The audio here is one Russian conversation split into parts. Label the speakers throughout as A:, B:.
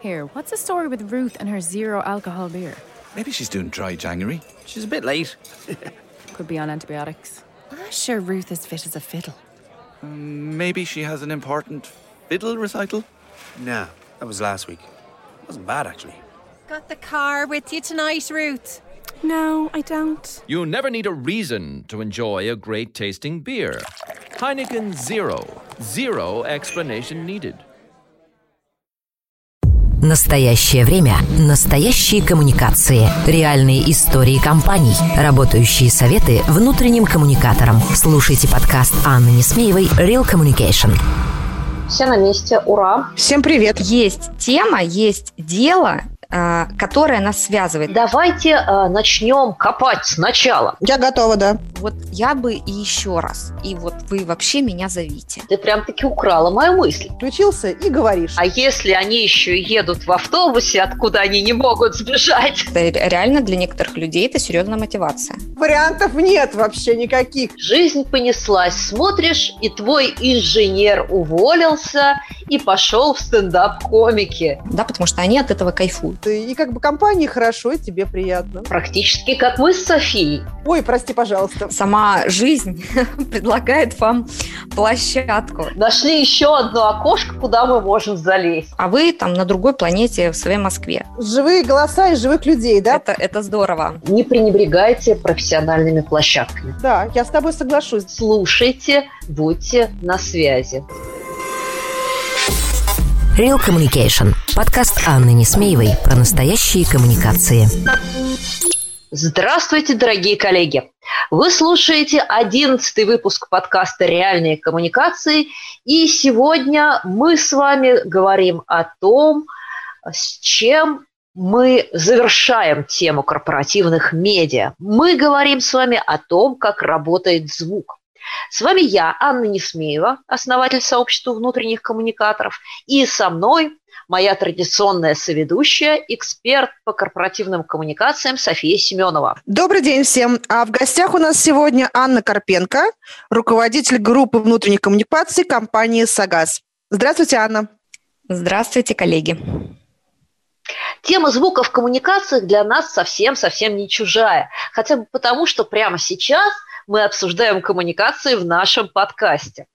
A: Here, what's the story with Ruth and her zero alcohol beer?
B: Maybe she's doing dry January.
C: She's a bit late.
A: Could be on antibiotics.
D: I'm sure Ruth is fit as a fiddle.
B: Um, maybe she has an important fiddle recital.
C: nah, that was last week. It Wasn't bad, actually.
D: Got the car with you tonight, Ruth?
A: No, I don't.
E: You never need a reason to enjoy a great tasting beer. Heineken Zero. Zero explanation needed.
F: Настоящее время. Настоящие коммуникации. Реальные истории компаний. Работающие советы внутренним коммуникаторам. Слушайте подкаст Анны Несмеевой «Real Communication».
G: Все на месте, ура!
H: Всем привет.
I: Есть тема, есть дело, э, которое нас связывает.
G: Давайте э, начнем копать сначала.
H: Я готова, да.
I: Вот я бы и еще раз, и вот вы вообще меня зовите.
G: Ты прям-таки украла мою мысль.
H: Включился и говоришь.
G: А если они еще едут в автобусе, откуда они не могут сбежать?
I: Это реально для некоторых людей это серьезная мотивация.
H: Вариантов нет вообще никаких.
G: Жизнь понеслась, смотришь, и твой инженер уволился и пошел в стендап-комики.
I: Да, потому что они от этого кайфуют.
H: И как бы компании хорошо, и тебе приятно.
G: Практически как мы с Софией.
H: Ой, прости, пожалуйста.
I: Сама жизнь предлагает вам площадку.
G: Нашли еще одно окошко, куда мы можем залезть.
I: А вы там на другой планете в своей Москве.
H: Живые голоса и живых людей, да?
I: Это, это здорово.
G: Не пренебрегайте профессиональными площадками.
H: Да, я с тобой соглашусь.
G: Слушайте, будьте на связи.
F: Real Communication. Подкаст Анны Несмеевой про настоящие коммуникации.
G: Здравствуйте, дорогие коллеги! Вы слушаете одиннадцатый выпуск подкаста «Реальные коммуникации», и сегодня мы с вами говорим о том, с чем мы завершаем тему корпоративных медиа. Мы говорим с вами о том, как работает звук. С вами я, Анна Несмеева, основатель сообщества внутренних коммуникаторов, и со мной моя традиционная соведущая, эксперт по корпоративным коммуникациям София Семенова.
H: Добрый день всем. А в гостях у нас сегодня Анна Карпенко, руководитель группы внутренних коммуникаций компании «Сагаз». Здравствуйте, Анна.
I: Здравствуйте, коллеги.
G: Тема звука в коммуникациях для нас совсем-совсем не чужая. Хотя бы потому, что прямо сейчас – мы обсуждаем коммуникации в нашем подкасте.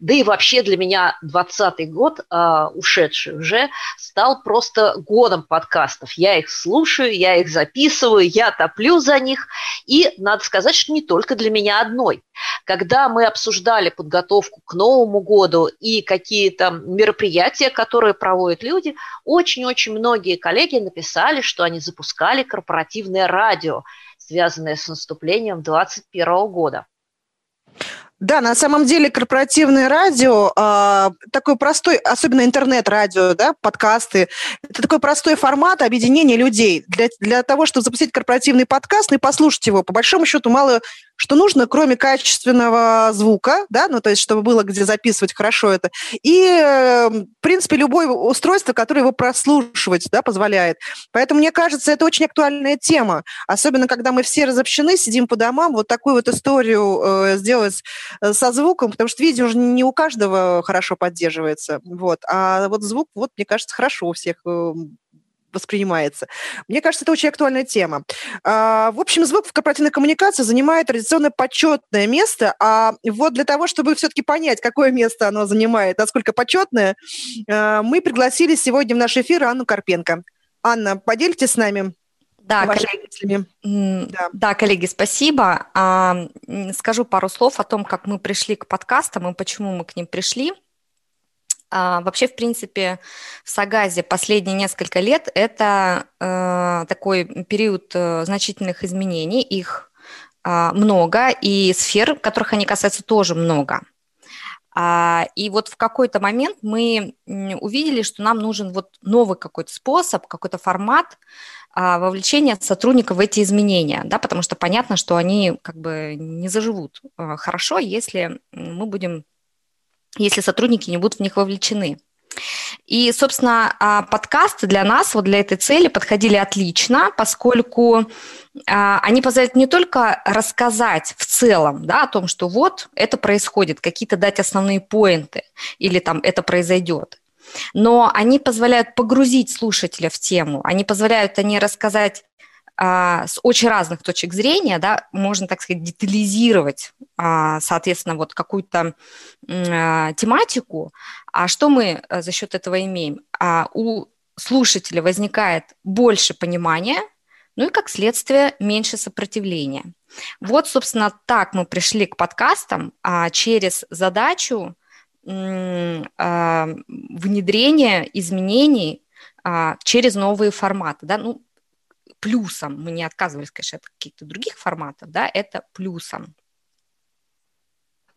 G: Да и вообще для меня 20 год, а, ушедший уже, стал просто годом подкастов. Я их слушаю, я их записываю, я топлю за них. И надо сказать, что не только для меня одной. Когда мы обсуждали подготовку к Новому году и какие-то мероприятия, которые проводят люди, очень-очень многие коллеги написали, что они запускали корпоративное радио связанные с наступлением 2021 года.
H: Да, на самом деле корпоративное радио, э, такой простой, особенно интернет-радио, да, подкасты, это такой простой формат объединения людей. Для, для того, чтобы запустить корпоративный подкаст и послушать его, по большому счету, мало что нужно, кроме качественного звука, да, ну, то есть, чтобы было где записывать хорошо это, и, э, в принципе, любое устройство, которое его прослушивать, да, позволяет. Поэтому, мне кажется, это очень актуальная тема, особенно когда мы все разобщены, сидим по домам, вот такую вот историю э, сделать э, со звуком, потому что видео уже не у каждого хорошо поддерживается, вот, а вот звук, вот, мне кажется, хорошо у всех э, воспринимается. Мне кажется, это очень актуальная тема. А, в общем, звук в корпоративной коммуникации занимает традиционно почетное место, а вот для того, чтобы все-таки понять, какое место оно занимает, насколько почетное, а, мы пригласили сегодня в наш эфир Анну Карпенко. Анна, поделитесь с нами
I: да,
H: мыслями.
I: Да. да, коллеги, спасибо. А, скажу пару слов о том, как мы пришли к подкастам и почему мы к ним пришли. А, вообще, в принципе, в Сагазе последние несколько лет это э, такой период э, значительных изменений, их э, много, и сфер, которых они касаются, тоже много. А, и вот в какой-то момент мы увидели, что нам нужен вот новый какой-то способ, какой-то формат а, вовлечения сотрудников в эти изменения, да, потому что понятно, что они как бы не заживут э, хорошо, если мы будем если сотрудники не будут в них вовлечены. И, собственно, а, подкасты для нас, вот для этой цели подходили отлично, поскольку а, они позволяют не только рассказать в целом да, о том, что вот это происходит, какие-то дать основные поинты или там это произойдет, но они позволяют погрузить слушателя в тему, они позволяют они рассказать а, с очень разных точек зрения, да, можно, так сказать, детализировать, а, соответственно, вот какую-то а, тематику. А что мы а, за счет этого имеем? А, у слушателя возникает больше понимания, ну и, как следствие, меньше сопротивления. Вот, собственно, так мы пришли к подкастам а, через задачу а, внедрения изменений а, через новые форматы. Да? Ну, плюсом, мы не отказывались, конечно, от каких-то других форматов, да, это плюсом.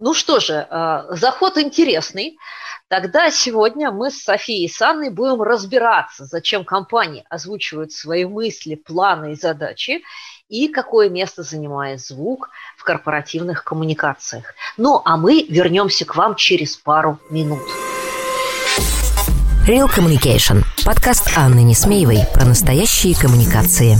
G: Ну что же, э, заход интересный. Тогда сегодня мы с Софией и Санной будем разбираться, зачем компании озвучивают свои мысли, планы и задачи, и какое место занимает звук в корпоративных коммуникациях. Ну, а мы вернемся к вам через пару минут.
F: Real Communication. Подкаст Анны Несмеевой про настоящие коммуникации.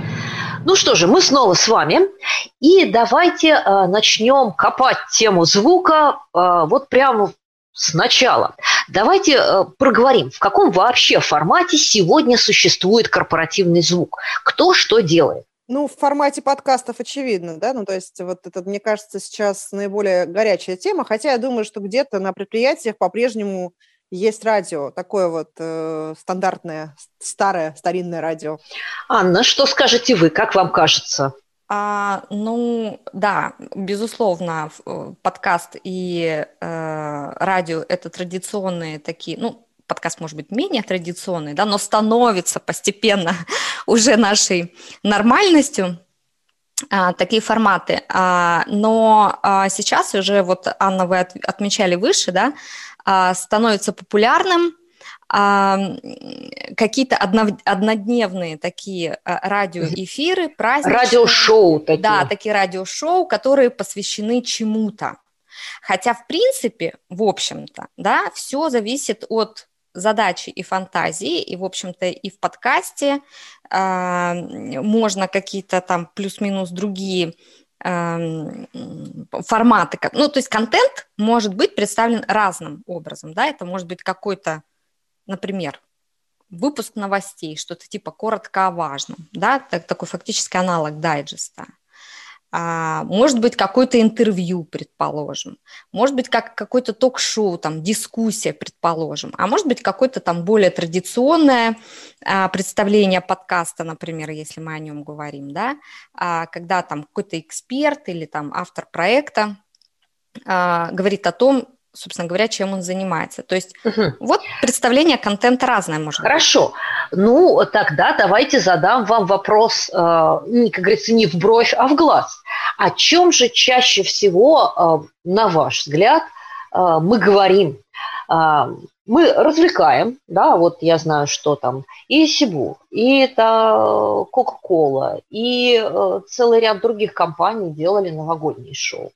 G: Ну что же, мы снова с вами. И давайте э, начнем копать тему звука э, вот прямо сначала. Давайте э, проговорим, в каком вообще формате сегодня существует корпоративный звук. Кто что делает.
H: Ну, в формате подкастов очевидно, да, ну, то есть вот это, мне кажется, сейчас наиболее горячая тема, хотя я думаю, что где-то на предприятиях по-прежнему есть радио, такое вот э, стандартное, старое, старинное радио.
G: Анна, что скажете вы, как вам кажется?
I: А, ну, да, безусловно, э, подкаст и э, радио – это традиционные такие, ну, подкаст может быть менее традиционный, да, но становится постепенно уже нашей нормальностью а, такие форматы. А, но а, сейчас уже, вот, Анна, вы от, отмечали выше, да, становится популярным, а, какие-то однодневные такие а, радиоэфиры, праздничные.
G: Радиошоу такие.
I: Да, такие радиошоу, которые посвящены чему-то. Хотя, в принципе, в общем-то, да, все зависит от задачи и фантазии, и, в общем-то, и в подкасте э, можно какие-то там плюс-минус другие форматы. Ну, то есть контент может быть представлен разным образом, да, это может быть какой-то, например, выпуск новостей, что-то типа коротко о важном, да, такой фактически аналог дайджеста. А, может быть, какое-то интервью, предположим, может быть, как какое-то ток-шоу, там, дискуссия, предположим, а может быть, какое-то там более традиционное а, представление подкаста, например, если мы о нем говорим, да, а, когда там какой-то эксперт или там автор проекта говорит о том, собственно говоря, чем он занимается. То есть угу. вот представление контента разное может
G: Хорошо.
I: быть.
G: Ну, тогда давайте задам вам вопрос, э, как говорится, не в бровь, а в глаз. О чем же чаще всего, э, на ваш взгляд, э, мы говорим? Э, мы развлекаем, да, вот я знаю, что там и Сибу, и это Кока-Кола, и э, целый ряд других компаний делали новогодние шоу.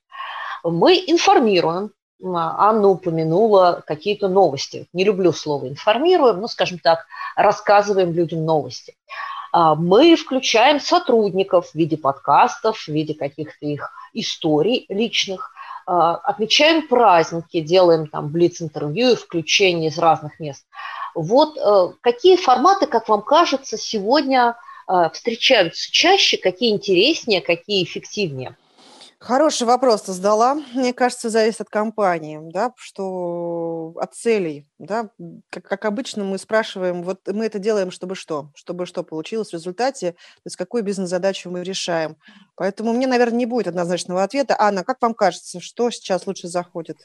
G: Мы информируем, Анна упомянула какие-то новости. Не люблю слово «информируем», но, скажем так, рассказываем людям новости. А, мы включаем сотрудников в виде подкастов, в виде каких-то их историй личных, а, отмечаем праздники, делаем там блиц-интервью и включение из разных мест. Вот э, какие форматы, как вам кажется, сегодня э, встречаются чаще, какие интереснее, какие эффективнее?
H: Хороший вопрос ты задала. Мне кажется, зависит от компании, да, что от целей, да. Как, как обычно мы спрашиваем, вот мы это делаем, чтобы что? Чтобы что получилось в результате, то есть какую бизнес-задачу мы решаем. Поэтому мне, наверное, не будет однозначного ответа. Анна, как вам кажется, что сейчас лучше заходит?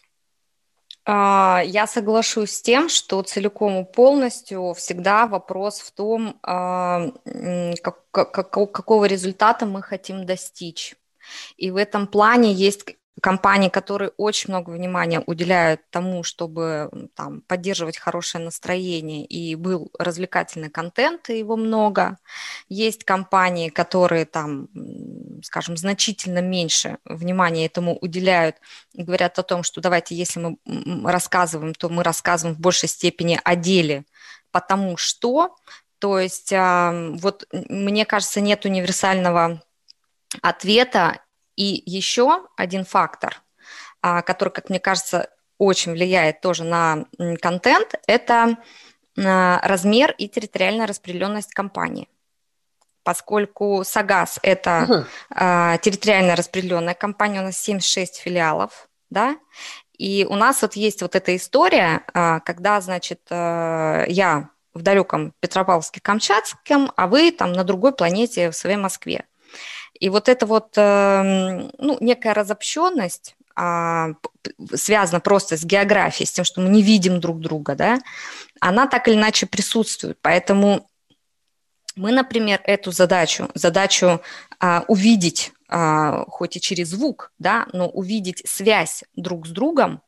I: А, я соглашусь с тем, что целиком и полностью всегда вопрос в том, а, как, как, какого результата мы хотим достичь. И в этом плане есть компании, которые очень много внимания уделяют тому, чтобы там, поддерживать хорошее настроение и был развлекательный контент, и его много. Есть компании, которые там, скажем, значительно меньше внимания этому уделяют говорят о том, что давайте, если мы рассказываем, то мы рассказываем в большей степени о деле, потому что, то есть вот мне кажется, нет универсального ответа и еще один фактор, а, который, как мне кажется, очень влияет тоже на контент, это а, размер и территориальная распределенность компании. Поскольку Сагаз – это угу. территориально распределенная компания, у нас 76 филиалов, да, и у нас вот есть вот эта история, когда, значит, я в далеком Петропавловске-Камчатском, а вы там на другой планете в своей Москве. И вот эта вот эм, ну, некая разобщенность а, связана просто с географией, с тем, что мы не видим друг друга, да, она так или иначе присутствует. Поэтому мы, например, эту задачу, задачу а, увидеть, а, хоть и через звук, да, но увидеть связь друг с другом,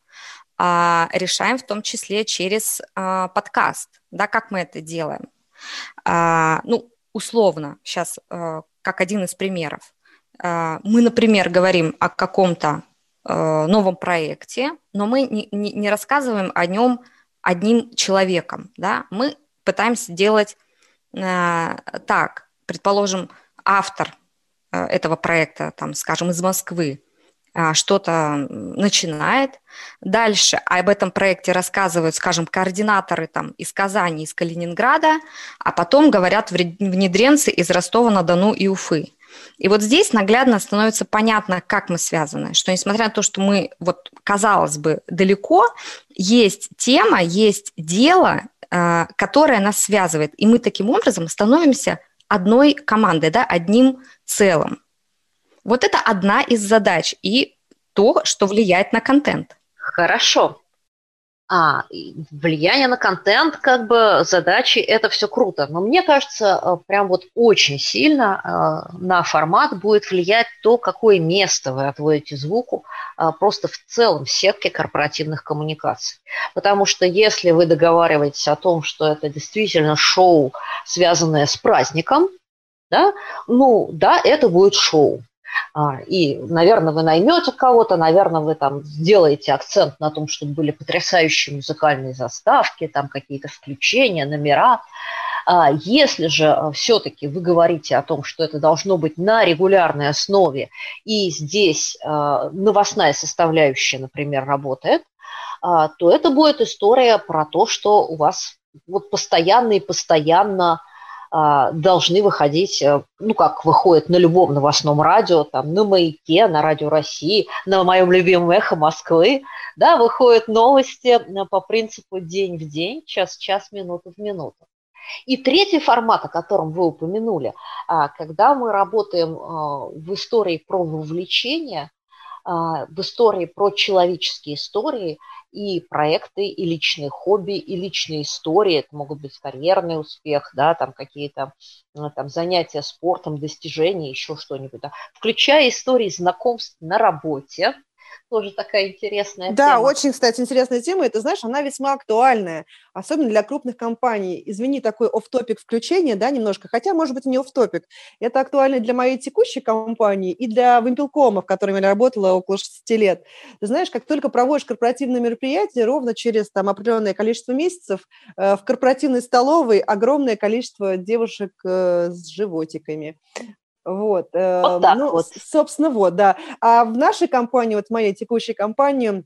I: решаем в том числе через подкаст. Да, как мы это делаем? Ну, условно, сейчас а, как один из примеров. А, мы, например, говорим о каком-то а, новом проекте, но мы не, не, рассказываем о нем одним человеком. Да? Мы пытаемся делать так, предположим, автор этого проекта, там, скажем, из Москвы, что-то начинает. Дальше об этом проекте рассказывают, скажем, координаторы там, из Казани, из Калининграда, а потом говорят внедренцы из Ростова-на-Дону и Уфы. И вот здесь наглядно становится понятно, как мы связаны, что несмотря на то, что мы, вот казалось бы, далеко, есть тема, есть дело, э, которое нас связывает, и мы таким образом становимся одной командой, да, одним целым. Вот это одна из задач и то, что влияет на контент.
G: Хорошо. А, влияние на контент, как бы задачи, это все круто. Но мне кажется, э, прям вот очень сильно э, на формат будет влиять то, какое место вы отводите звуку э, просто в целом в сетке корпоративных коммуникаций. Потому что если вы договариваетесь о том, что это действительно шоу, связанное с праздником, да, ну да, это будет шоу. А, и, наверное, вы наймете кого-то, наверное, вы там сделаете акцент на том, чтобы были потрясающие музыкальные заставки, там какие-то включения, номера. А, если же а, все-таки вы говорите о том, что это должно быть на регулярной основе, и здесь новостная составляющая, например, работает, то это будет история про то, что у вас вот постоянно и постоянно должны выходить, э, ну, как выходит на любом новостном радио, там, на «Маяке», на «Радио России», на моем любимом «Эхо Москвы», да, выходят новости э, по принципу день в день, час в час, минута в минуту. И третий формат, о котором вы упомянули, а, когда мы работаем а, в истории про вовлечение, в истории про человеческие истории, и проекты, и личные хобби, и личные истории. Это могут быть карьерный успех, да, там какие-то ну, там, занятия спортом, достижения, еще что-нибудь. Да. Включая истории знакомств на работе, тоже такая интересная
H: да,
G: тема.
H: Да, очень, кстати, интересная тема. Это, знаешь, она весьма актуальная, особенно для крупных компаний. Извини, такой оф-топик включение, да, немножко, хотя, может быть, не оф-топик. Это актуально для моей текущей компании и для Вимпелкома, в котором я работала около 6 лет. Ты знаешь, как только проводишь корпоративное мероприятие, ровно через там определенное количество месяцев э, в корпоративной столовой огромное количество девушек э, с животиками. Вот, э, вот так ну, вот. Собственно, вот, да. А в нашей компании, вот в моей текущей компании,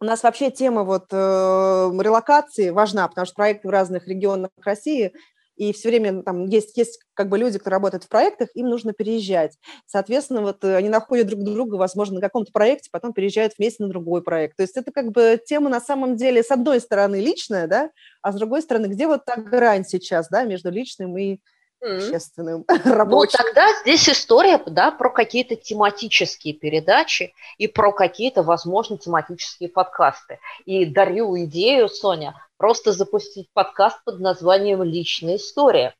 H: у нас вообще тема вот э, релокации важна, потому что проекты в разных регионах России, и все время там есть, есть как бы люди, которые работают в проектах, им нужно переезжать. Соответственно, вот э, они находят друг друга, возможно, на каком-то проекте, потом переезжают вместе на другой проект. То есть это как бы тема на самом деле с одной стороны личная, да, а с другой стороны, где вот та грань сейчас, да, между личным и общественным, рабочим.
G: Ну, тогда здесь история, да, про какие-то тематические передачи и про какие-то, возможно, тематические подкасты. И дарю идею, Соня, просто запустить подкаст под названием «Личная история».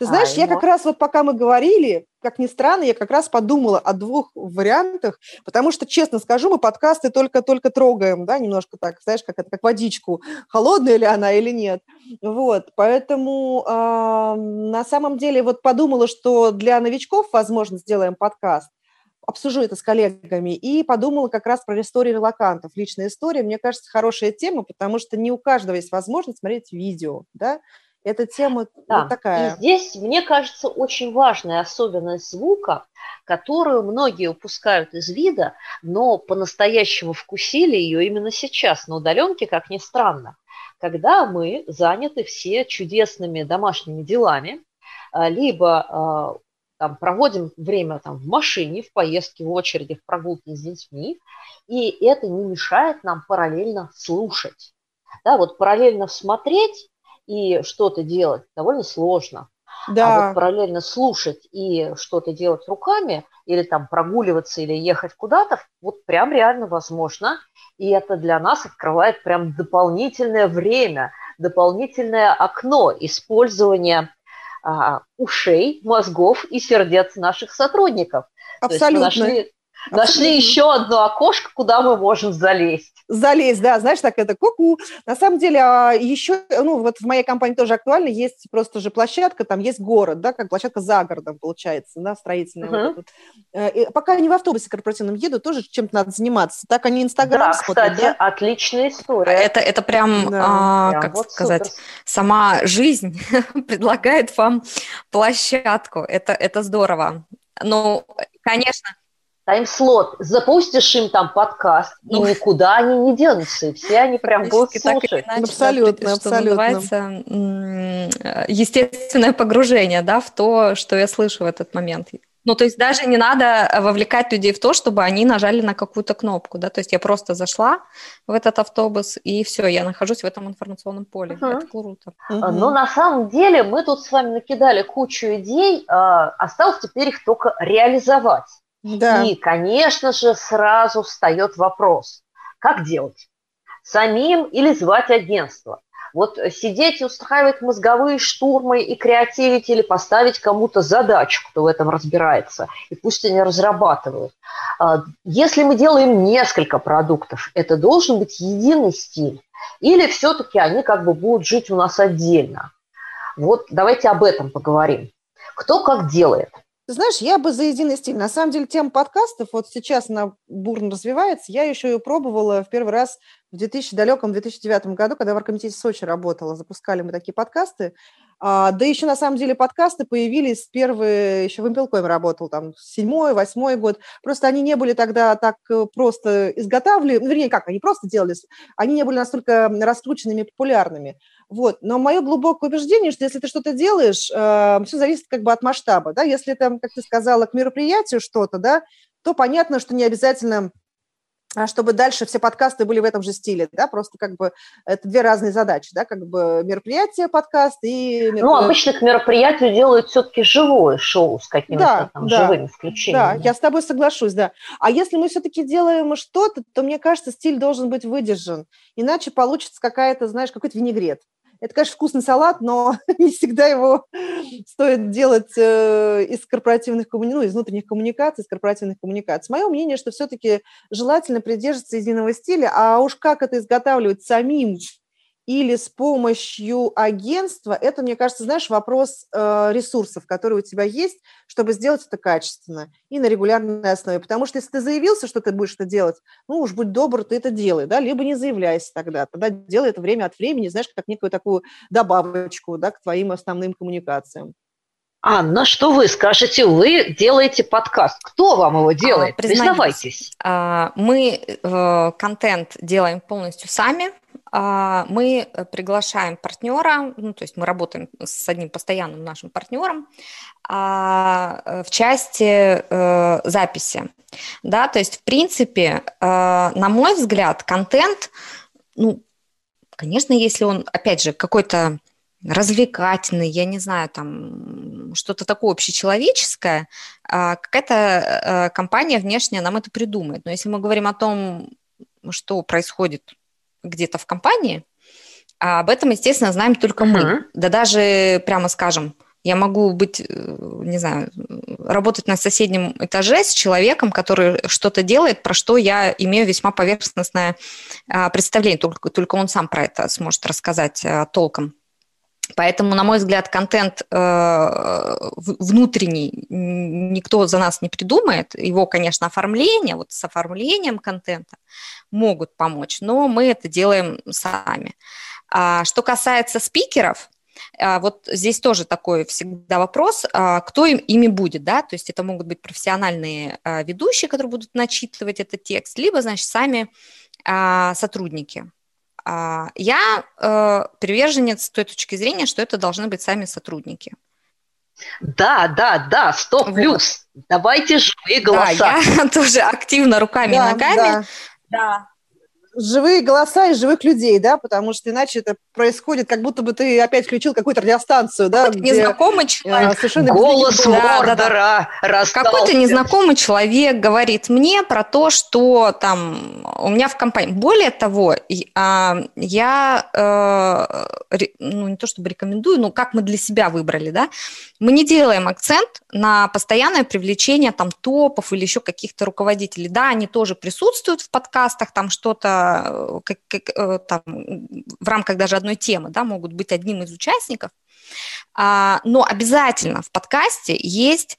H: Ты знаешь, а, я как раз вот пока мы говорили, как ни странно, я как раз подумала о двух вариантах, потому что, честно скажу, мы подкасты только-только трогаем, да, немножко так, знаешь, как это, как водичку, холодная ли она или нет. Вот, поэтому э, на самом деле вот подумала, что для новичков, возможно, сделаем подкаст, обсужу это с коллегами и подумала как раз про истории релакантов. Личная история, мне кажется, хорошая тема, потому что не у каждого есть возможность смотреть видео, да, эта тема да. вот такая.
G: И здесь, мне кажется, очень важная особенность звука, которую многие упускают из вида, но по-настоящему вкусили ее именно сейчас, на удаленке, как ни странно, когда мы заняты все чудесными домашними делами, а, либо а, там, проводим время там, в машине, в поездке, в очереди, в прогулке с детьми, и это не мешает нам параллельно слушать. Да, вот параллельно смотреть и что-то делать довольно сложно. Да. А вот параллельно слушать и что-то делать руками, или там прогуливаться, или ехать куда-то, вот прям реально возможно. И это для нас открывает прям дополнительное время, дополнительное окно использования а, ушей, мозгов и сердец наших сотрудников.
H: Абсолютно.
G: То есть мы нашли Нашли еще одно окошко, куда мы можем залезть.
H: Залезть, да, знаешь, так это ку-ку. На самом деле, а, еще, ну, вот в моей компании тоже актуально, есть просто же площадка, там есть город, да, как площадка за городом, получается, да, строительная. Uh-huh. Вот э, и пока они в автобусе корпоративном едут, тоже чем-то надо заниматься. Так они Инстаграм
G: да, смотрят, кстати, да? отличная история.
I: Это, это прям, да. а, прям как вот сказать, супер. сама жизнь предлагает вам площадку. Это, это здорово. Ну, конечно,
G: тайм-слот, запустишь им там подкаст, ну, и никуда они не денутся, и все они прям будут слушать.
H: Иначе, абсолютно,
I: да,
H: абсолютно.
I: называется естественное погружение, да, в то, что я слышу в этот момент. Ну, то есть даже не надо вовлекать людей в то, чтобы они нажали на какую-то кнопку, да, то есть я просто зашла в этот автобус, и все, я нахожусь в этом информационном поле. Uh-huh. Это круто.
G: Uh-huh. Ну, на самом деле, мы тут с вами накидали кучу идей, а, осталось теперь их только реализовать. Да. И, конечно же, сразу встает вопрос, как делать? Самим или звать агентство? Вот сидеть и устраивать мозговые штурмы и креативить или поставить кому-то задачу, кто в этом разбирается, и пусть они разрабатывают. А, если мы делаем несколько продуктов, это должен быть единый стиль, или все-таки они как бы будут жить у нас отдельно? Вот давайте об этом поговорим. Кто как делает –
H: ты знаешь, я бы за единый стиль. На самом деле, тема подкастов, вот сейчас она бурно развивается. Я еще ее пробовала в первый раз в 2000, далеком 2009 году, когда в Аркомитете Сочи работала. Запускали мы такие подкасты. А, да еще на самом деле подкасты появились первые, еще в Impelcoin работал, там, седьмой, восьмой год. Просто они не были тогда так э, просто изготавливали, ну, вернее, как, они просто делались, они не были настолько раскрученными и популярными. Вот. Но мое глубокое убеждение, что если ты что-то делаешь, э, все зависит как бы от масштаба. Да? Если это, как ты сказала, к мероприятию что-то, да, то понятно, что не обязательно чтобы дальше все подкасты были в этом же стиле, да, просто как бы это две разные задачи, да, как бы мероприятие, подкаст и...
G: Ну, обычно к мероприятию делают все-таки живое шоу с какими-то да, там да, живыми включениями.
H: Да, я с тобой соглашусь, да. А если мы все-таки делаем что-то, то, мне кажется, стиль должен быть выдержан, иначе получится какая-то, знаешь, какой-то винегрет. Это, конечно, вкусный салат, но не всегда его стоит делать э, из корпоративных коммуникаций, ну, из внутренних коммуникаций, из корпоративных коммуникаций. Мое мнение, что все-таки желательно придерживаться единого стиля, а уж как это изготавливать самим или с помощью агентства, это, мне кажется, знаешь, вопрос э, ресурсов, которые у тебя есть, чтобы сделать это качественно и на регулярной основе. Потому что если ты заявился, что ты будешь это делать, ну уж будь добр, ты это делай, да, либо не заявляйся тогда, тогда делай это время от времени, знаешь, как некую такую добавочку, да, к твоим основным коммуникациям.
G: Анна, что вы скажете? Вы делаете подкаст. Кто вам его делает? А, Признавайтесь.
I: А, мы э, контент делаем полностью сами. А, мы э, приглашаем партнера, ну, то есть мы работаем с одним постоянным нашим партнером а, э, в части э, записи. Да, то есть, в принципе, на мой взгляд, контент, ну, конечно, если он, опять же, какой-то развлекательный, я не знаю, там что-то такое общечеловеческое, а, какая-то компания внешняя нам это придумает. Но если мы говорим о том, что происходит где-то в компании, а об этом, естественно, знаем только uh-huh. мы. Да даже, прямо скажем, Я могу быть, э, не знаю, работать на соседнем этаже с человеком, который что-то делает, про что я имею весьма поверхностное а, представление. Только, только он сам про это сможет рассказать а, толком. Поэтому, на мой взгляд, контент э, внутренний никто за нас не придумает. Его, конечно, оформление, вот с оформлением контента могут помочь, но мы это делаем сами. А что касается спикеров, а, вот здесь тоже такой всегда вопрос, а, кто им, ими будет, да, то есть это могут быть профессиональные а, ведущие, которые будут начитывать этот текст, либо, значит, сами сотрудники. Я э, приверженец с той точки зрения, что это должны быть сами сотрудники.
G: Да, да, да, 100 плюс. Вот. Давайте живые голоса.
I: Да, я тоже активно руками
H: да,
I: и ногами.
H: Да.
I: да
H: живые голоса и живых людей, да, потому что иначе это происходит, как будто бы ты опять включил какую-то радиостанцию, да,
I: какой-то где, незнакомый человек,
G: совершенно голос Мордора да, да,
I: Какой-то незнакомый человек говорит мне про то, что там у меня в компании. Более того, а, я, э, ну, не то чтобы рекомендую, но как мы для себя выбрали, да, мы не делаем акцент на постоянное привлечение там топов или еще каких-то руководителей. Да, они тоже присутствуют в подкастах, там что-то Э, как, как, э, там, в рамках даже одной темы, да, могут быть одним из участников, а, но обязательно в подкасте есть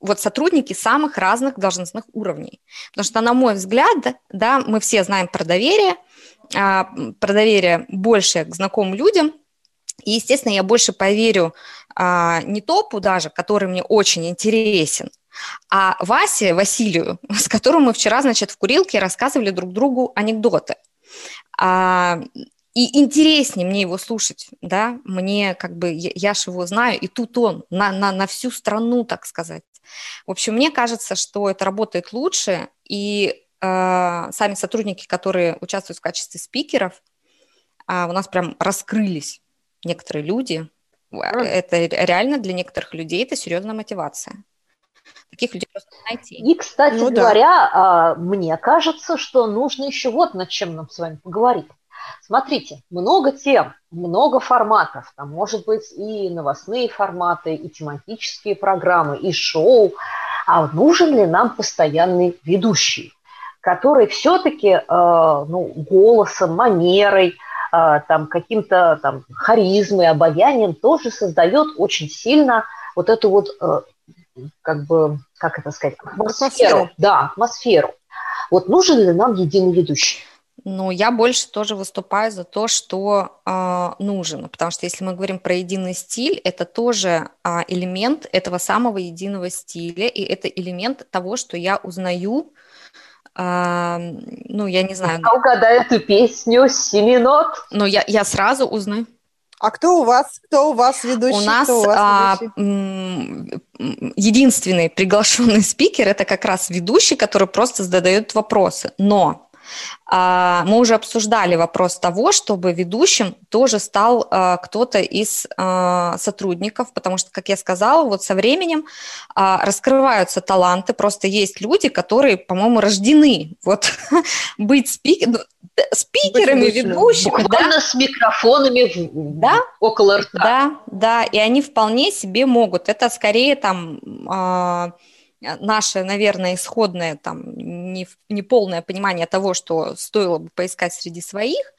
I: вот сотрудники самых разных должностных уровней. Потому что, на мой взгляд, да, мы все знаем про доверие, а, про доверие больше к знакомым людям, и, естественно, я больше поверю а, не топу даже, который мне очень интересен, а Васе, Василию, с которым мы вчера, значит, в курилке рассказывали друг другу анекдоты. А, и интереснее мне его слушать, да, мне как бы, я, я ж его знаю, и тут он, на, на, на всю страну, так сказать. В общем, мне кажется, что это работает лучше, и э, сами сотрудники, которые участвуют в качестве спикеров, э, у нас прям раскрылись некоторые люди. Это реально для некоторых людей это серьезная мотивация. Таких людей просто найти.
G: И, кстати ну, говоря, да. мне кажется, что нужно еще вот над чем нам с вами поговорить. Смотрите, много тем, много форматов. Там может быть и новостные форматы, и тематические программы, и шоу. А нужен ли нам постоянный ведущий, который все-таки э, ну, голосом, манерой, э, там, каким-то там, харизмой, обаянием тоже создает очень сильно вот эту вот э, как бы, как это сказать, атмосферу. атмосферу. Да, атмосферу. Вот нужен ли нам единый ведущий?
I: Ну, я больше тоже выступаю за то, что э, нужен, потому что если мы говорим про единый стиль, это тоже э, элемент этого самого единого стиля, и это элемент того, что я узнаю, э, ну, я не знаю.
G: А угадай эту песню семи нот.
I: Ну, я, я сразу узнаю.
H: А кто у вас, кто у вас ведущий?
I: У нас, у вас а, единственный приглашенный спикер это как раз ведущий, который просто задает вопросы. Но мы уже обсуждали вопрос того, чтобы ведущим тоже стал а, кто-то из а, сотрудников, потому что, как я сказала, вот со временем раскрываются таланты, просто есть люди, которые, по-моему, рождены вот быть спикером, ну, спикерами, быть ведущими.
G: Буквально да? с микрофонами да? около рта.
I: Да, да, и они вполне себе могут. Это скорее там наше, наверное, исходное там не, не полное понимание того, что стоило бы поискать среди своих,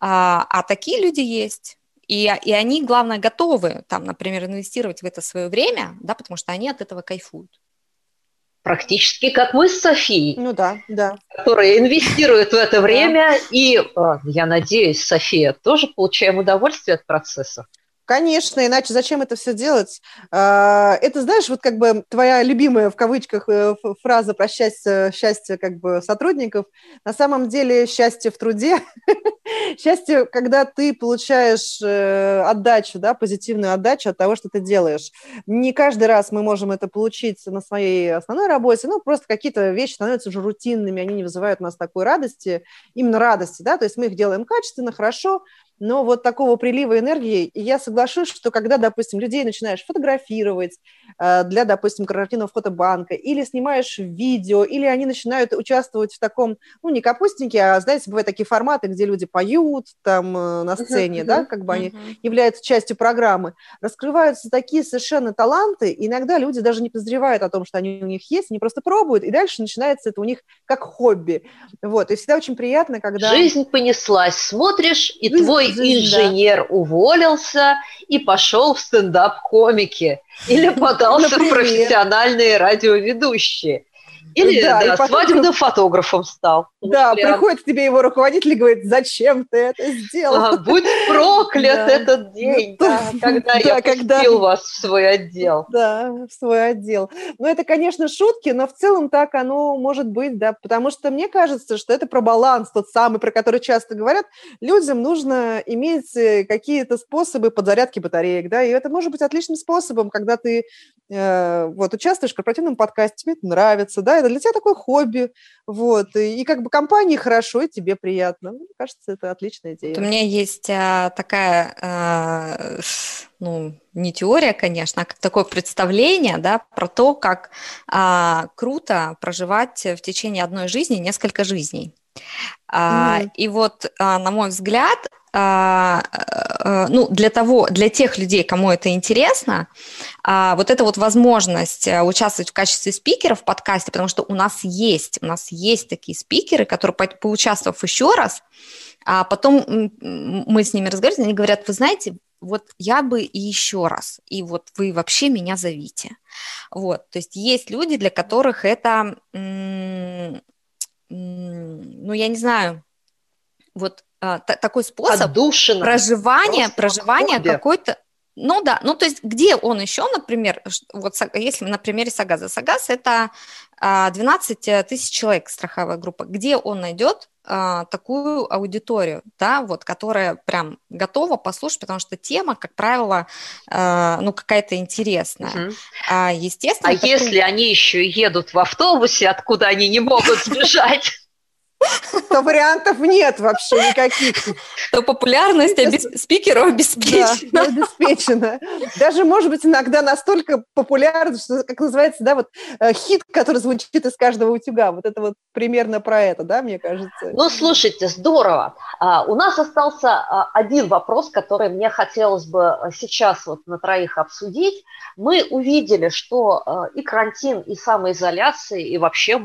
I: а, а такие люди есть. И, и они, главное, готовы, там, например, инвестировать в это свое время, да, потому что они от этого кайфуют.
G: Практически как мы с Софией.
H: Ну да, да.
G: Которые инвестируют в это время. И, э, я надеюсь, София, тоже получаем удовольствие от процесса.
H: Конечно, иначе зачем это все делать? А, это, знаешь, вот как бы твоя любимая в кавычках э, фраза про счастье, счастье как бы сотрудников. На самом деле счастье в труде, счастье, когда ты получаешь э, отдачу, да, позитивную отдачу от того, что ты делаешь. Не каждый раз мы можем это получить на своей основной работе, ну, просто какие-то вещи становятся уже рутинными, они не вызывают у нас такой радости, именно радости, да, то есть мы их делаем качественно, хорошо, но вот такого прилива энергии, и я соглашусь, что когда, допустим, людей начинаешь фотографировать э, для, допустим, корпоративного фотобанка, или снимаешь видео, или они начинают участвовать в таком, ну, не капустники, а, знаете, бывают такие форматы, где люди поют там э, на сцене, uh-huh, да, как бы они являются частью программы, раскрываются такие совершенно таланты, иногда люди даже не подозревают о том, что они у них есть, они просто пробуют, и дальше начинается это у них как хобби, вот, и всегда очень приятно, когда...
G: Жизнь понеслась, смотришь, и Жизнь твой жизнь, инженер да. уволился и пошел в стендап-комики или подался в профессиональные радиоведущие. Или да, да, потом... свадебным фотографом стал.
H: Да, прям... приходит к тебе его руководитель и говорит, зачем ты это сделал?
G: А, будь проклят этот день, да, когда я пустил вас в свой отдел.
H: Да, в свой отдел. Ну, это, конечно, шутки, но в целом так оно может быть, да, потому что мне кажется, что это про баланс, тот самый, про который часто говорят. Людям нужно иметь э, какие-то способы подзарядки батареек, да, и это может быть отличным способом, когда ты э, вот участвуешь в корпоративном подкасте, тебе это нравится, да, это для тебя такое хобби, вот, и, и как бы компании хорошо, и тебе приятно. Мне кажется, это отличная идея.
I: Вот у меня есть а, такая, а, ну, не теория, конечно, а такое представление, да, про то, как а, круто проживать в течение одной жизни несколько жизней. А, mm. И вот, а, на мой взгляд, а, ну, для того, для тех людей, кому это интересно, вот эта вот возможность участвовать в качестве спикера в подкасте, потому что у нас есть, у нас есть такие спикеры, которые, поучаствовав еще раз, а потом мы с ними разговариваем, они говорят, вы знаете, вот я бы и еще раз, и вот вы вообще меня зовите. Вот, то есть есть люди, для которых это, ну, я не знаю, вот а, такой способ Отдушина. проживания, проживания какой-то, ну да, ну то есть где он еще, например, вот если на примере Сагаза, Сагаз это 12 а, тысяч человек страховая группа, где он найдет а, такую аудиторию, да, вот, которая прям готова послушать, потому что тема, как правило, а, ну, какая-то интересная. Угу.
G: А, естественно... А такой... если они еще едут в автобусе, откуда они не могут сбежать?
H: То вариантов нет вообще никаких.
I: То популярность обес... спикеров обеспечена. Да,
H: обеспечена. Даже, может быть, иногда настолько популярна, что, как называется, да, вот э, хит, который звучит из каждого утюга. Вот это вот примерно про это, да, мне кажется.
G: Ну, слушайте, здорово. А, у нас остался а, один вопрос, который мне хотелось бы а, сейчас вот на троих обсудить. Мы увидели, что и карантин, и самоизоляция, и вообще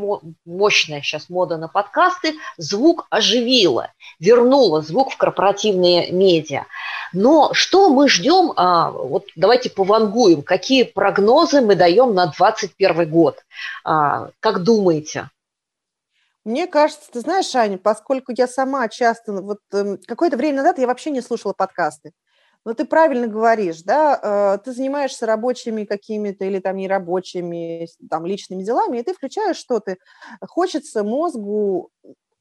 G: мощная сейчас мода на подкасты звук оживила, вернула звук в корпоративные медиа. Но что мы ждем, вот давайте повангуем, какие прогнозы мы даем на 2021 год? Как думаете?
H: Мне кажется, ты знаешь, Аня, поскольку я сама часто, вот э, какое-то время назад я вообще не слушала подкасты. Но ты правильно говоришь, да, э, ты занимаешься рабочими какими-то или там нерабочими, там, личными делами, и ты включаешь что-то. Хочется мозгу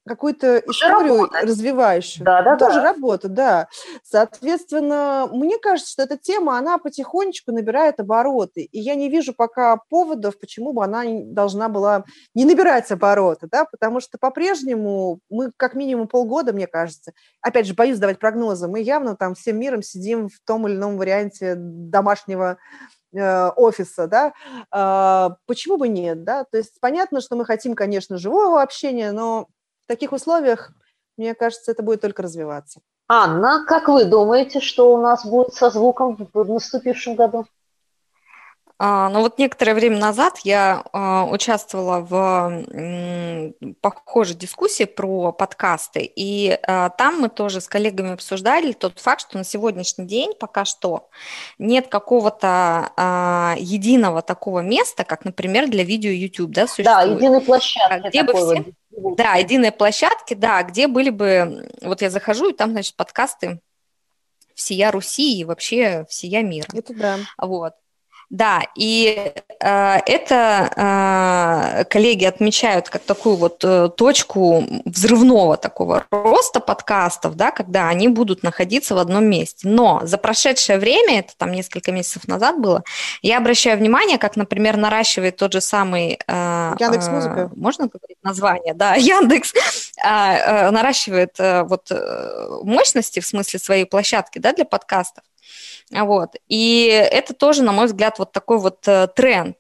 H: какую-то историю работа. развивающую. Да, да, Тоже да. работа, да. Соответственно, мне кажется, что эта тема, она потихонечку набирает обороты. И я не вижу пока поводов, почему бы она должна была не набирать обороты, да, потому что по-прежнему мы как минимум полгода, мне кажется, опять же, боюсь давать прогнозы, мы явно там всем миром сидим в том или ином варианте домашнего э, офиса, да, а, почему бы нет, да, то есть понятно, что мы хотим, конечно, живого общения, но таких условиях, мне кажется, это будет только развиваться.
G: Анна, как вы думаете, что у нас будет со звуком в наступившем году?
I: А, ну вот некоторое время назад я а, участвовала в похожей дискуссии про подкасты, и а, там мы тоже с коллегами обсуждали тот факт, что на сегодняшний день пока что нет какого-то единого такого места, как, например, для видео YouTube, да,
G: существует. Да, единой площадки.
I: Где бы все... Да, единые площадки, да, где были бы... Вот я захожу, и там, значит, подкасты всея Руси и вообще всея мира.
H: Это да.
I: Вот. Да, и э, это э, коллеги отмечают как такую вот э, точку взрывного такого роста подкастов, да, когда они будут находиться в одном месте. Но за прошедшее время, это там несколько месяцев назад было, я обращаю внимание, как, например, наращивает тот же самый... Э,
H: Яндекс Музыка.
I: Э, можно говорить название? Да, Яндекс э, э, наращивает э, вот э, мощности в смысле своей площадки, да, для подкастов. Вот. И это тоже, на мой взгляд, вот такой вот э, тренд.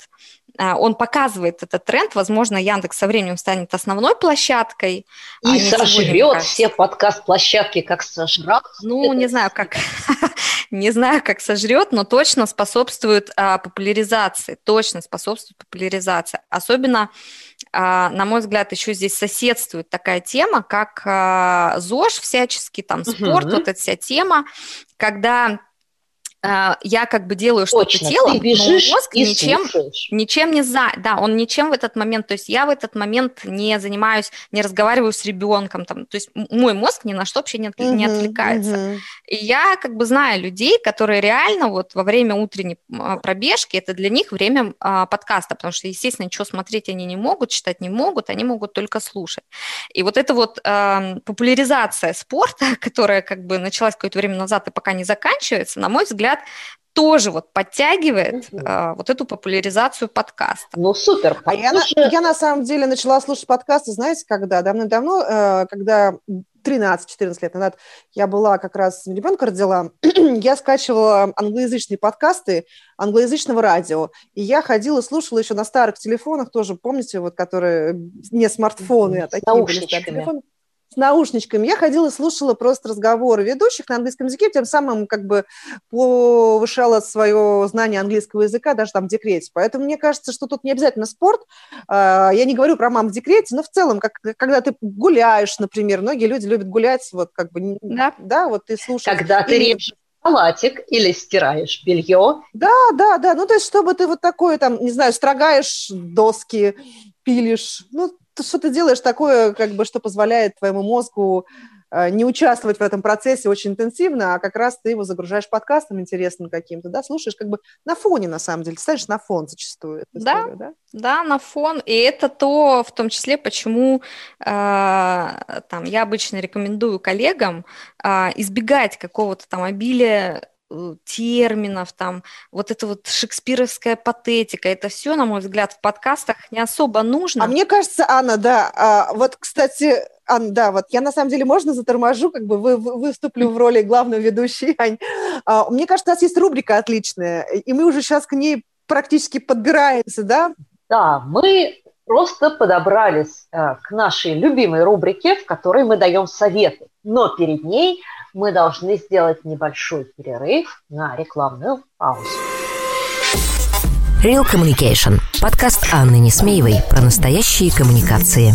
I: А, он показывает этот тренд. Возможно, Яндекс со временем станет основной площадкой.
G: А И а сожрет все подкаст-площадки, как сожрал.
I: Ну, не знаю, как не знаю, как сожрет, но точно способствует а, популяризации, точно способствует популяризации. Особенно, а, на мой взгляд, еще здесь соседствует такая тема, как а, ЗОЖ всяческий, там спорт, угу. вот эта вся тема, когда а, я как бы делаю что-то телом, но мозг ничем, ничем не за, да, он ничем в этот момент, то есть я в этот момент не занимаюсь, не разговариваю с ребенком, там, то есть мой мозг ни на что вообще не, uh-huh, не отвлекается. Uh-huh. И я как бы знаю людей, которые реально вот во время утренней а, пробежки, это для них время а, подкаста, потому что, естественно, ничего смотреть они не могут, читать не могут, они могут только слушать. И вот эта вот а, популяризация спорта, которая как бы началась какое-то время назад и пока не заканчивается, на мой взгляд, взгляд, тоже вот подтягивает угу. а, вот эту популяризацию подкаста.
G: Ну, супер.
H: А я, на, я на самом деле начала слушать подкасты, знаете, когда? Давно-давно, э, когда 13-14 лет назад я была как раз, ребенка родила, я скачивала англоязычные подкасты англоязычного радио, и я ходила, слушала еще на старых телефонах тоже, помните, вот которые не смартфоны, а такие были телефоны с наушничками. Я ходила, слушала просто разговоры ведущих на английском языке, тем самым как бы повышала свое знание английского языка даже там в декрете. Поэтому мне кажется, что тут не обязательно спорт. А, я не говорю про мам в декрете, но в целом, как, когда ты гуляешь, например, многие люди любят гулять, вот как бы, да, да вот ты слушаешь.
G: Когда ты режешь халатик или стираешь белье.
H: Да, да, да. Ну, то есть, чтобы ты вот такое там, не знаю, строгаешь доски, пилишь. Ну, что ты делаешь такое, как бы, что позволяет твоему мозгу э, не участвовать в этом процессе очень интенсивно, а как раз ты его загружаешь подкастом интересным каким-то, да, слушаешь как бы на фоне, на самом деле, ты ставишь на фон зачастую.
I: Да, историю, да, да, на фон, и это то, в том числе, почему э, там я обычно рекомендую коллегам э, избегать какого-то там обилия терминов, там, вот эта вот шекспировская патетика, это все, на мой взгляд, в подкастах не особо нужно.
H: А мне кажется, Анна, да, а, вот, кстати, Анна, да, вот я на самом деле, можно заторможу, как бы вы, выступлю в роли главной ведущей, Ань. А, мне кажется, у нас есть рубрика отличная, и мы уже сейчас к ней практически подбираемся, да?
G: Да, мы просто подобрались э, к нашей любимой рубрике, в которой мы даем советы. Но перед ней – мы должны сделать небольшой перерыв на рекламную паузу.
F: Real Communication. Подкаст Анны Несмеевой про настоящие коммуникации.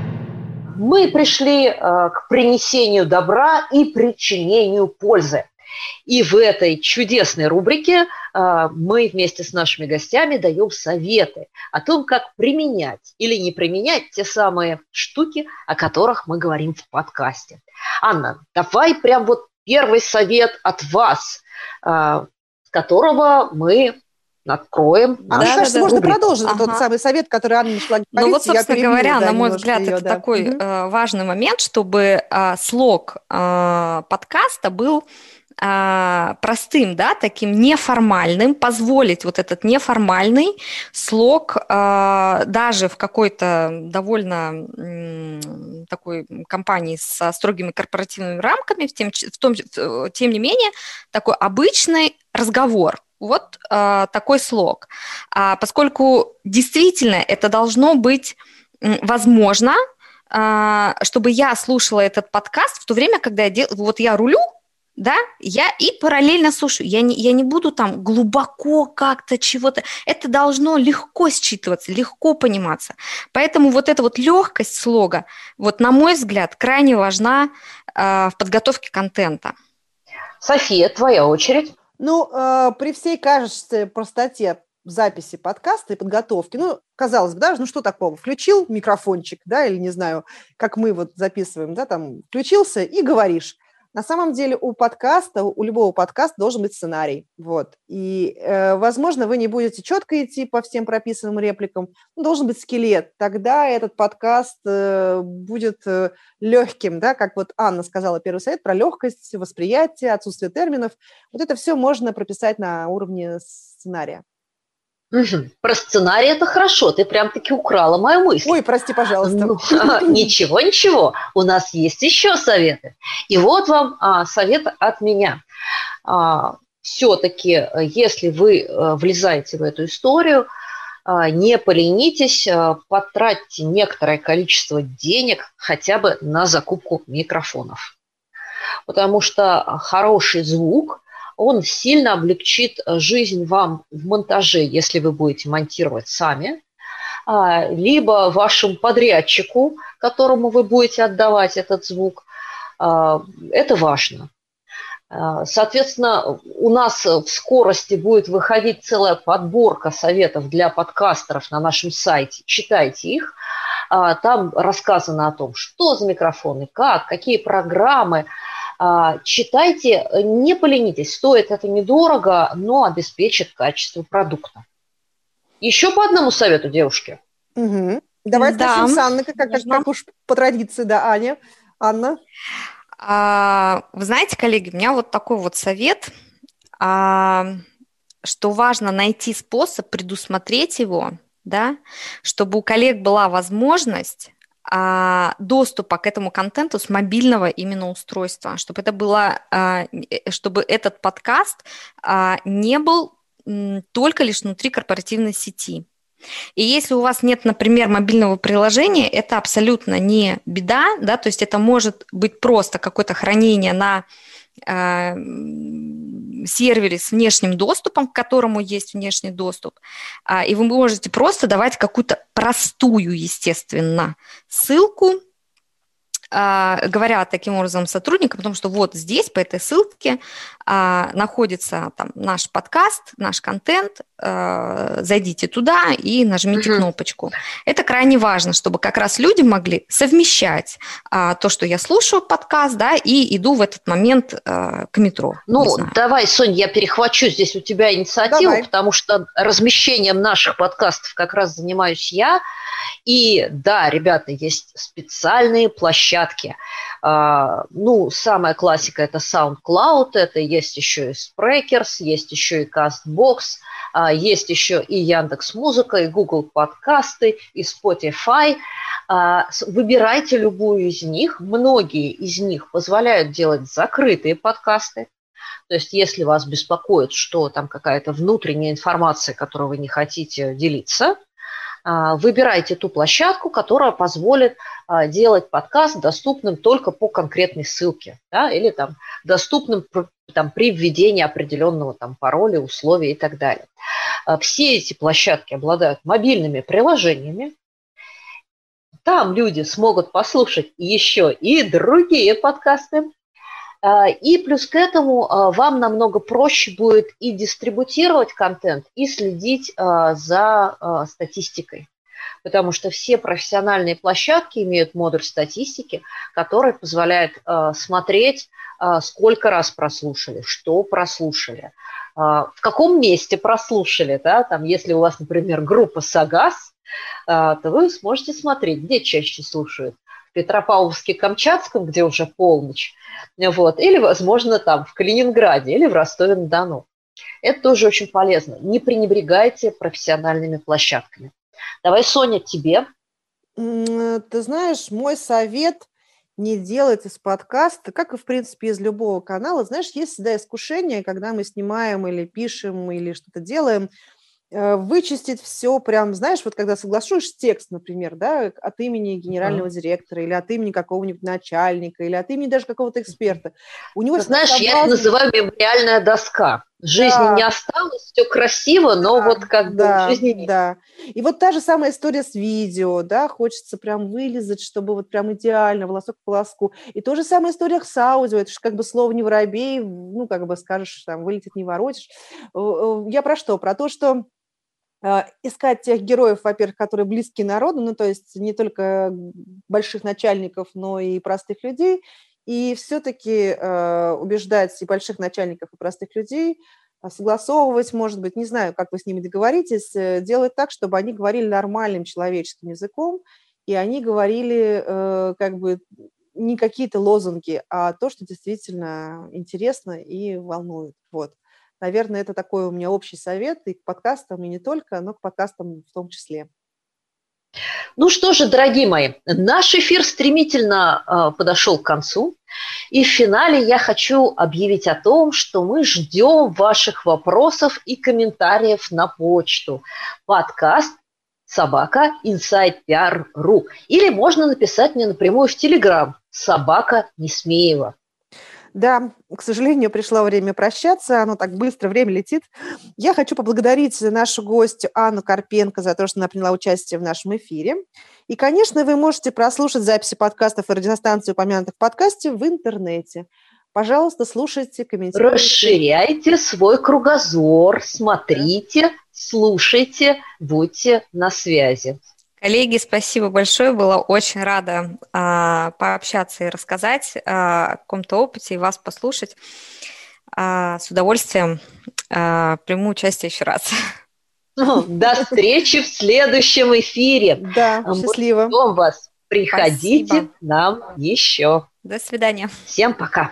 G: мы пришли э, к принесению добра и причинению пользы. И в этой чудесной рубрике э, мы вместе с нашими гостями даем советы о том, как применять или не применять те самые штуки, о которых мы говорим в подкасте. Анна, давай прям вот первый совет от вас, э, с которого мы откроем.
H: А да, мне кажется, да, можно продолжить ага. тот самый совет, который Анна нашла говорить.
I: Ну вот, собственно я говоря, да, на мой взгляд, ее, это да. такой угу. э, важный момент, чтобы э, слог э, подкаста был э, простым, да, таким неформальным, позволить вот этот неформальный слог э, даже в какой-то довольно э, такой компании со строгими корпоративными рамками, в тем, в том, в, тем не менее, такой обычный разговор, вот а, такой слог. А, поскольку действительно это должно быть возможно, а, чтобы я слушала этот подкаст в то время, когда я дел... вот я рулю, да, я и параллельно слушаю. Я не, я не буду там глубоко как-то чего-то. Это должно легко считываться, легко пониматься. Поэтому вот эта вот легкость слога, вот на мой взгляд, крайне важна э, в подготовке контента.
G: София, твоя очередь.
H: Ну, э, при всей, кажется, простоте записи подкаста и подготовки. Ну, казалось бы, да, ну что такого? Включил микрофончик, да, или не знаю, как мы вот записываем, да, там, включился и говоришь. На самом деле у подкаста, у любого подкаста должен быть сценарий. Вот. И, э, возможно, вы не будете четко идти по всем прописанным репликам, но должен быть скелет. Тогда этот подкаст э, будет э, легким, да, как вот Анна сказала первый совет про легкость, восприятие, отсутствие терминов. Вот это все можно прописать на уровне сценария.
G: Угу. Про сценарий это хорошо, ты прям-таки украла мою мысль.
H: Ой, прости, пожалуйста. Ну,
G: ничего, ничего, у нас есть еще советы. И вот вам а, совет от меня. А, все-таки, если вы а, влезаете в эту историю, а, не поленитесь, а, потратьте некоторое количество денег хотя бы на закупку микрофонов. Потому что хороший звук он сильно облегчит э, жизнь вам в монтаже, если вы будете монтировать сами, а, либо вашему подрядчику, которому вы будете отдавать этот звук. А, это важно. А, соответственно, у нас в скорости будет выходить целая подборка советов для подкастеров на нашем сайте. Читайте их. Там рассказано о том, что за микрофоны, как, какие программы, читайте, не поленитесь, стоит это недорого, но обеспечит качество продукта. Еще по одному совету, девушки.
H: Угу. Давай да. спросим с Анны, как, как, как уж по традиции, да, Аня. Анна?
I: А, вы знаете, коллеги, у меня вот такой вот совет, а, что важно найти способ предусмотреть его, да, чтобы у коллег была возможность а, доступа к этому контенту с мобильного именно устройства, чтобы это было, а, э, чтобы этот подкаст а, не был только лишь внутри корпоративной сети. И если у вас нет, например, мобильного приложения, это абсолютно не беда, да, то есть это может быть просто какое-то хранение на сервере с внешним доступом, к которому есть внешний доступ, э, и вы можете просто давать какую-то простую, естественно, ссылку а, говорят таким образом сотрудникам, потому что вот здесь, по этой ссылке, а, находится там наш подкаст, наш контент, а, зайдите туда и нажмите угу. кнопочку. Это крайне важно, чтобы как раз люди могли совмещать то, что я слушаю подкаст, да, и иду в этот момент к метро.
G: Ну, давай, Соня, я перехвачу здесь у тебя инициативу, давай. потому что размещением наших подкастов как раз занимаюсь я. И да, ребята, есть специальные площадки. А, ну, самая классика – это SoundCloud, это есть еще и Spreakers, есть еще и CastBox, а, есть еще и Яндекс Музыка, и Google подкасты, и Spotify. А, выбирайте любую из них. Многие из них позволяют делать закрытые подкасты. То есть, если вас беспокоит, что там какая-то внутренняя информация, которую вы не хотите делиться – выбирайте ту площадку, которая позволит а, делать подкаст доступным только по конкретной ссылке, да, или там доступным там, при введении определенного там пароля, условий и так далее. А, все эти площадки обладают мобильными приложениями, там люди смогут послушать еще и другие подкасты, а, и плюс к этому а, вам намного проще будет и дистрибутировать контент, и следить а, за статистикой. Потому что все профессиональные площадки имеют модуль статистики, который позволяет смотреть, сколько раз прослушали, что прослушали, в каком месте прослушали. Да? Там, если у вас, например, группа Сагас, то вы сможете смотреть, где чаще слушают Петропавловске-Камчатском, где уже полночь, вот, или, возможно, там в Калининграде или в Ростове-на-Дону. Это тоже очень полезно. Не пренебрегайте профессиональными площадками. Давай, Соня, тебе.
H: Ты знаешь, мой совет не делать из подкаста, как и, в принципе, из любого канала. Знаешь, есть всегда искушение, когда мы снимаем или пишем, или что-то делаем, э, вычистить все прям, знаешь, вот когда соглашуешь текст, например, да, от имени генерального директора или от имени какого-нибудь начальника или от имени даже какого-то эксперта. У него
G: Знаешь, я это называю мемориальная доска. Жизни да. не осталось, все красиво, но да, вот как
H: да,
G: бы жизни нет.
H: Да. И вот та же самая история с видео, да, хочется прям вылезать, чтобы вот прям идеально, волосок к волоску. И то же самая история с аудио, это же как бы слово не воробей, ну, как бы скажешь, там, вылетит не воротишь. Э, э, я про что? Про то, что э, искать тех героев, во-первых, которые близки народу, ну, то есть не только больших начальников, но и простых людей, и все-таки э, убеждать и больших начальников, и простых людей, а, согласовывать, может быть, не знаю, как вы с ними договоритесь, э, делать так, чтобы они говорили нормальным человеческим языком, и они говорили э, как бы не какие-то лозунги, а то, что действительно интересно и волнует. Вот. Наверное, это такой у меня общий совет и к подкастам, и не только, но к подкастам в том числе.
G: Ну что же, дорогие мои, наш эфир стремительно э, подошел к концу. И в финале я хочу объявить о том, что мы ждем ваших вопросов и комментариев на почту. Подкаст собака insidepr.ru или можно написать мне напрямую в Телеграм собака Несмеева.
H: Да, к сожалению, пришло время прощаться, оно так быстро, время летит. Я хочу поблагодарить нашу гостью Анну Карпенко за то, что она приняла участие в нашем эфире. И, конечно, вы можете прослушать записи подкастов и радиостанций, упомянутых в подкасте, в интернете. Пожалуйста, слушайте, комментируйте.
G: Расширяйте свой кругозор, смотрите, слушайте, будьте на связи.
I: Коллеги, спасибо большое. Была очень рада а, пообщаться и рассказать а, о каком-то опыте и вас послушать. А, с удовольствием а, приму участие еще раз.
G: Ну, до встречи в следующем эфире.
H: Да, счастливо.
G: Мы вас. Приходите Спасибо. к нам еще.
I: До свидания.
G: Всем пока.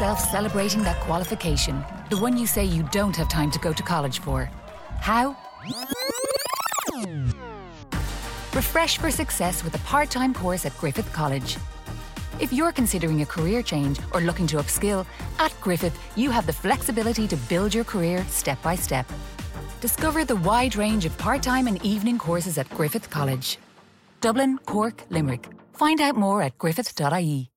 G: Yourself celebrating that qualification, the one you say you don't have time to go to college for. How? Refresh for success with a part time course at Griffith College. If you're considering a career change or looking to upskill, at Griffith, you have the flexibility to build your career step by step. Discover the wide range of part time and evening courses at Griffith College. Dublin, Cork, Limerick. Find out more at griffith.ie.